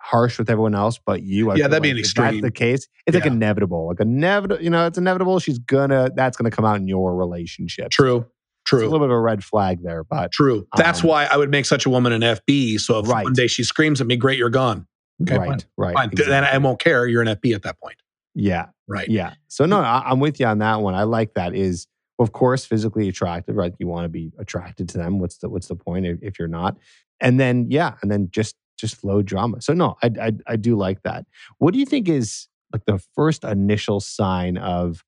Speaker 1: harsh with everyone else but you. I
Speaker 2: Yeah, that'd be an extreme.
Speaker 1: That's the case. It's like inevitable. Like inevitable. You know, it's inevitable. She's gonna. That's gonna come out in your relationship.
Speaker 2: True. True.
Speaker 1: It's a little bit of a red flag there, but
Speaker 2: True. That's
Speaker 1: Um,
Speaker 2: why I would make such a woman an FB. So if
Speaker 1: Right.
Speaker 2: one day she screams at me, great, you're gone. Okay,
Speaker 1: right,
Speaker 2: fine.
Speaker 1: right.
Speaker 2: Fine.
Speaker 1: exactly.
Speaker 2: Then I won't care. You're an FB at that point.
Speaker 1: yeah,
Speaker 2: Right.
Speaker 1: Yeah. So no, I, I'm with you on that one. I like that. Is of course physically attractive, right? You want to be attracted to them. What's the What's the point if, if you're not? And then yeah, and then just just low drama. So no, I, I I do like that. What do you think is like the first initial sign of,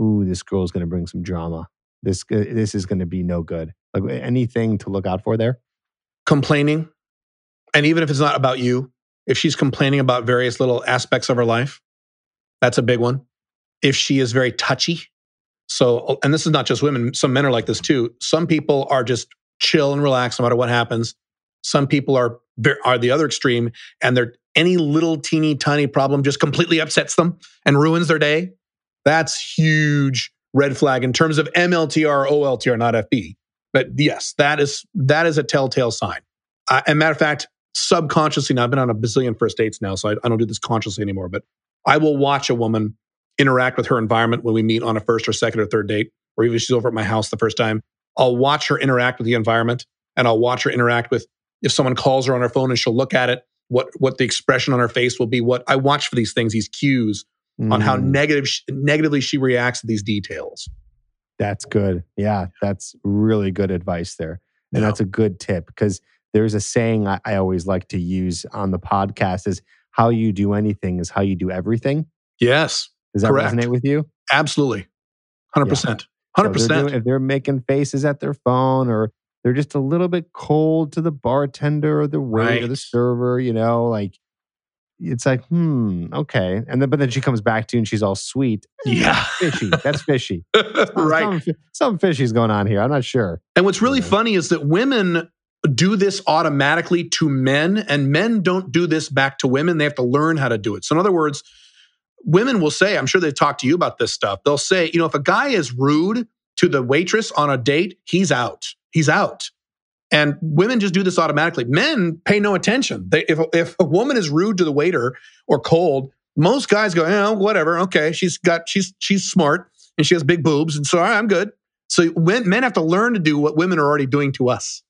Speaker 1: ooh, this girl's going to bring some drama. This this is going to be no good. Like anything to look out for there.
Speaker 2: Complaining. And even if it's not about you, if she's complaining about various little aspects of her life, that's a big one. If she is very touchy. So, and this is not just women, some men are like this too. Some people are just chill and relax no matter what happens. Some people are are the other extreme and they're any little teeny tiny problem just completely upsets them and ruins their day. That's huge red flag in terms of MLTR, OLTR, not FB. But yes, that is that is a telltale sign. Uh, and matter of fact, subconsciously, now I've been on a bazillion first dates now, so I, I don't do this consciously anymore. But I will watch a woman interact with her environment when we meet on a first or second or third date, or even if she's over at my house the first time. I'll watch her interact with the environment, and I'll watch her interact with if someone calls her on her phone and she'll look at it, what what the expression on her face will be. What I watch for these things, these cues on how
Speaker 1: Mm,
Speaker 2: negative negatively she reacts to these details.
Speaker 1: That's good. Yeah, that's really good advice there. And
Speaker 2: Yeah.
Speaker 1: that's a good tip because there's a saying I, I always like to use on the podcast is how you do anything is how you do everything.
Speaker 2: Yes,
Speaker 1: Does that
Speaker 2: Correct.
Speaker 1: resonate with you?
Speaker 2: absolutely, hundred percent, hundred
Speaker 1: So they're doing-. If they're making faces at their phone or they're just a little bit cold to the bartender or the waiter or the server, you know, like it's like, hmm, okay. And then but then she comes back to you and she's all sweet.
Speaker 2: Yeah,
Speaker 1: Fishy. That's fishy.
Speaker 2: right.
Speaker 1: Something, something fishy's going on here. I'm not sure.
Speaker 2: And what's really
Speaker 1: Yeah.
Speaker 2: funny is that women do this automatically to men, and men don't do this back to women. They have to learn how to do it. So, in other words, women will say, I'm sure they've talked to you about this stuff. They'll say, you know, if a guy is rude to the waitress on a date, he's out. He's out. And women just do this automatically. Men pay no attention. They, if, if a woman is rude to the waiter or cold, most guys go, oh, whatever. Okay, she's got she's she's smart and she has big boobs, and so all right, I'm good. So when, men have to learn to do what women are already doing to us.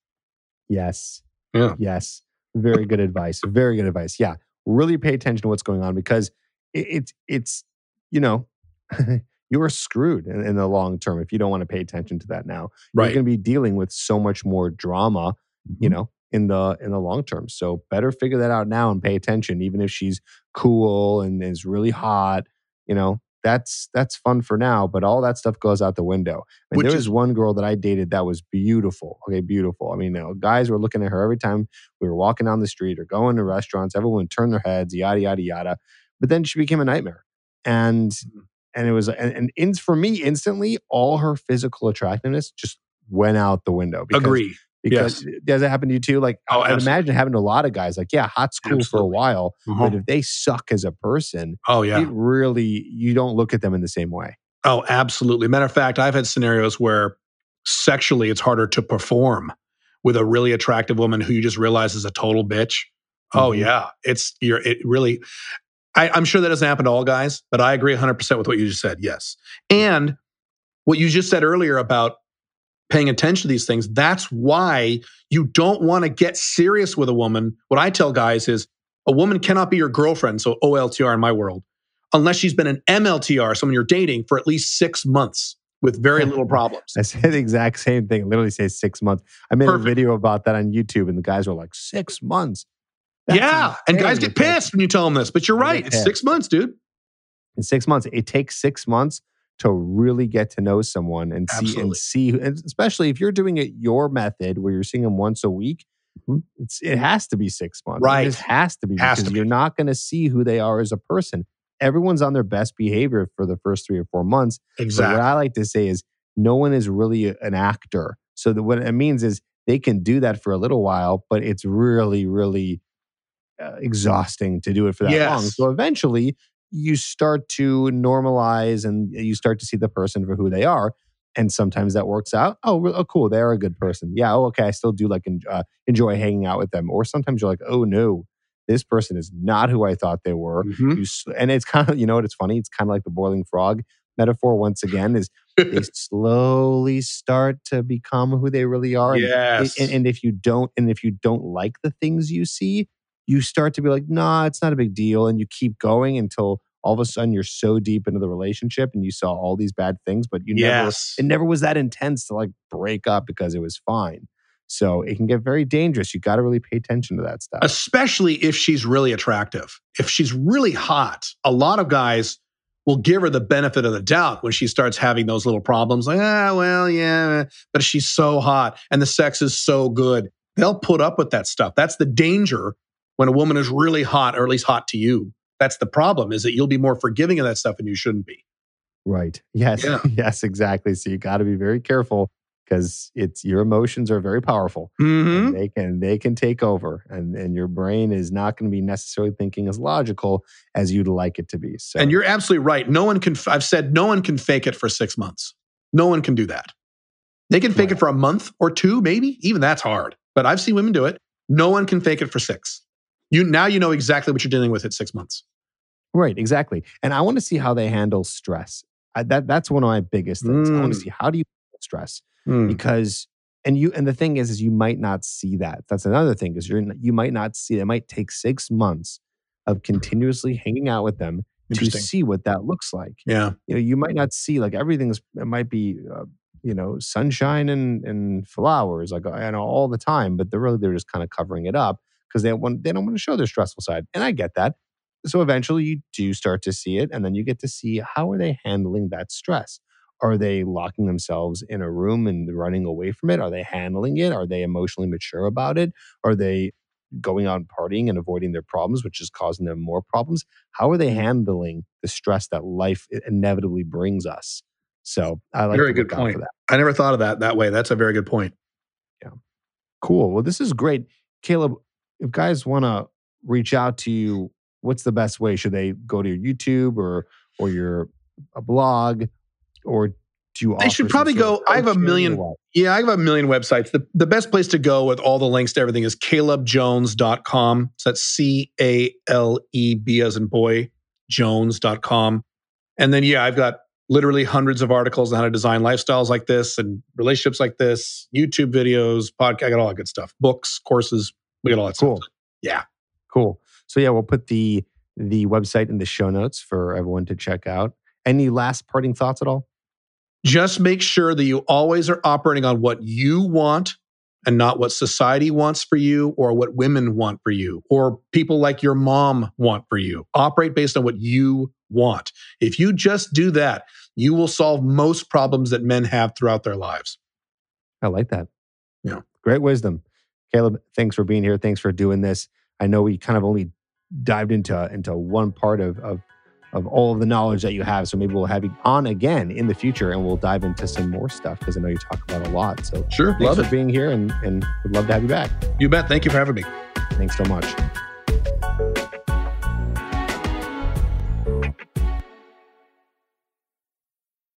Speaker 1: Yes.
Speaker 2: Yeah.
Speaker 1: Yes. Very good advice. Very good advice. Yeah. Really pay attention to what's going on because it, it's it's you know you're screwed in, in the long term if you don't want to pay attention to that now. Right. You're going to be dealing with so much more drama, you
Speaker 2: Mhm.
Speaker 1: know, in the in the long term. So better figure that out now and pay attention, even if she's cool and is really hot. You know, that's that's fun for now, but all that stuff goes out the window. I mean, there
Speaker 2: is-
Speaker 1: was one girl that I dated that was beautiful. Okay, beautiful. I mean, you know, guys were looking at her every time we were walking down the street or going to restaurants. Everyone would turn their heads, yada yada yada. But then she became a nightmare, and
Speaker 2: Mhm.
Speaker 1: and it was and, and in, for me instantly, all her physical attractiveness just went out the window. Because,
Speaker 2: Agree.
Speaker 1: Because does it happen to you too? Like
Speaker 2: Oh,
Speaker 1: I would
Speaker 2: absolutely.
Speaker 1: imagine having a lot of guys like, yeah, hot's cool for a while,
Speaker 2: Uh-huh.
Speaker 1: but if they suck as a person,
Speaker 2: Oh yeah.
Speaker 1: it really you don't look at them in the same way.
Speaker 2: Oh, absolutely. Matter of fact, I've had scenarios where sexually it's harder to perform with a really attractive woman who you just realize is a total bitch. Oh
Speaker 1: Mhm.
Speaker 2: yeah, it's you're it really. I, I'm sure that doesn't happen to all guys, but I agree 100 percent with what you just said. Yes, and what you just said earlier about paying attention to these things. That's why you don't want to get serious with a woman. What I tell guys is, A woman cannot be your girlfriend, so OLTR in my world, unless she's been an MLTR, someone you're dating for at least six months with very little problems.
Speaker 1: I said the exact same thing. I literally say six months. I made
Speaker 2: Perfect.
Speaker 1: a video about that on YouTube, and the guys were like, six months.
Speaker 2: Yeah, and guys get pissed when you tell them this, but you're right. It's six months, dude.
Speaker 1: In six months, it takes six months to really get to know someone and see
Speaker 2: Absolutely.
Speaker 1: and see, and especially if you're doing it your method where you're seeing them once a week.
Speaker 2: Mhm.
Speaker 1: It's it has to be six months.
Speaker 2: Right.
Speaker 1: It has to be
Speaker 2: Has
Speaker 1: because
Speaker 2: to
Speaker 1: you're not going to see who they are as a person. Everyone's on their best behavior for the first three or four months. But what I like to say is no one is really an actor. So that what it means is they can do that for a little while, but it's really, really uh, exhausting to do it for that long. So eventually you start to normalize and you start to see the person for who they are. And sometimes that works out. Oh, oh cool. They're a good person. Yeah. Oh, okay. I still do like uh, enjoy hanging out with them. Or sometimes you're like, oh no, this person is not who I thought they were
Speaker 2: Mhm.
Speaker 1: you and it's kind of you know what it's funny it's kind of like the boiling frog metaphor once again is they slowly start to become who they really are
Speaker 2: yes.
Speaker 1: and, and if you don't and if you don't like the things you see you start to be like nah it's not a big deal and you keep going until all of a sudden you're so deep into the relationship and you saw all these bad things but you never it never was that intense to like break up because it was fine so it can get very dangerous you got to really pay attention to that stuff
Speaker 2: especially if she's really attractive. If she's really hot, a lot of guys will give her the benefit of the doubt when she starts having those little problems. Like, ah, well, yeah, but she's so hot and the sex is so good. They'll put up with that stuff. That's the danger when a woman is really hot, or at least hot to you. That's the problem, is that you'll be more forgiving of that stuff and you shouldn't be.
Speaker 1: Right. Yes.
Speaker 2: Yeah.
Speaker 1: yes, exactly. So you got to be very careful because it's your emotions are very powerful.
Speaker 2: Mm-hmm.
Speaker 1: They can they can take over and and your brain is not going to be necessarily thinking as logical as you'd like it to be. So
Speaker 2: And you're absolutely right. No one can, I've said no one can fake it for six months. No one can do that. They can fake
Speaker 1: Right.
Speaker 2: it for a month or two, maybe. Even that's hard. But I've seen women do it. No one can fake it for six. You now you know exactly what you're dealing with at six months.
Speaker 1: right, exactly. And I want to see how they handle stress. I, that that's one of my biggest things. I want to
Speaker 2: Mm.
Speaker 1: see how do you handle stress because and you and the thing is is you might not see that that's another thing is you're you might not see it it might take six months of continuously hanging out with them to see what that looks like
Speaker 2: Yeah.
Speaker 1: you know you might not see like everything's it might be uh, you know sunshine and and flowers like you know all the time but they're really they're just kind of covering it up because they want they don't want to show their stressful side and i get that. So eventually you do start to see it and then you get to see how are they handling that stress? Are they locking themselves in a room and running away from it? Are they handling it? Are they emotionally mature about it? Are they going out and partying and avoiding their problems which is causing them more problems? How are they mm. handling the stress that life inevitably brings us? So i like
Speaker 2: Very good point.
Speaker 1: that.
Speaker 2: I never thought of that that way. That's a very good point.
Speaker 1: Yeah, cool. Well this is great. Caleb if guys want to reach out to you what's the best way should they go to your youtube or or your a blog or do you
Speaker 2: They should probably go- I have a million- Yeah, I have a million websites. The, the best place to go with all the links to everything is calebjones.com. So that's C A L E B as in boy, jones.com. And then, yeah, I've got literally hundreds of articles on how to design lifestyles like this and relationships like this, YouTube videos, podcast. I got all that good stuff, books, courses. We got all that
Speaker 1: Cool.
Speaker 2: stuff. Yeah.
Speaker 1: Cool. So yeah, we'll put the the website in the show notes for everyone to check out. Any last parting thoughts at all?
Speaker 2: Just make sure that you always are operating on what you want and not what society wants for you or what women want for you or people like your mom want for you. Operate based on what you want. If you just do that, you will solve most problems that men have throughout their lives.
Speaker 1: I like that.
Speaker 2: Yeah.
Speaker 1: Great wisdom. Caleb, thanks for being here. Thanks for doing this. I know we kind of only dived into into one part of of of all of the knowledge that you have. So maybe we'll have you on again in the future and we'll dive into some more stuff because I know you talk about a lot. So
Speaker 2: Sure. Love
Speaker 1: for
Speaker 2: it.
Speaker 1: being here and, and would love to have you back.
Speaker 2: You bet. Thank you for having me.
Speaker 1: Thanks so much.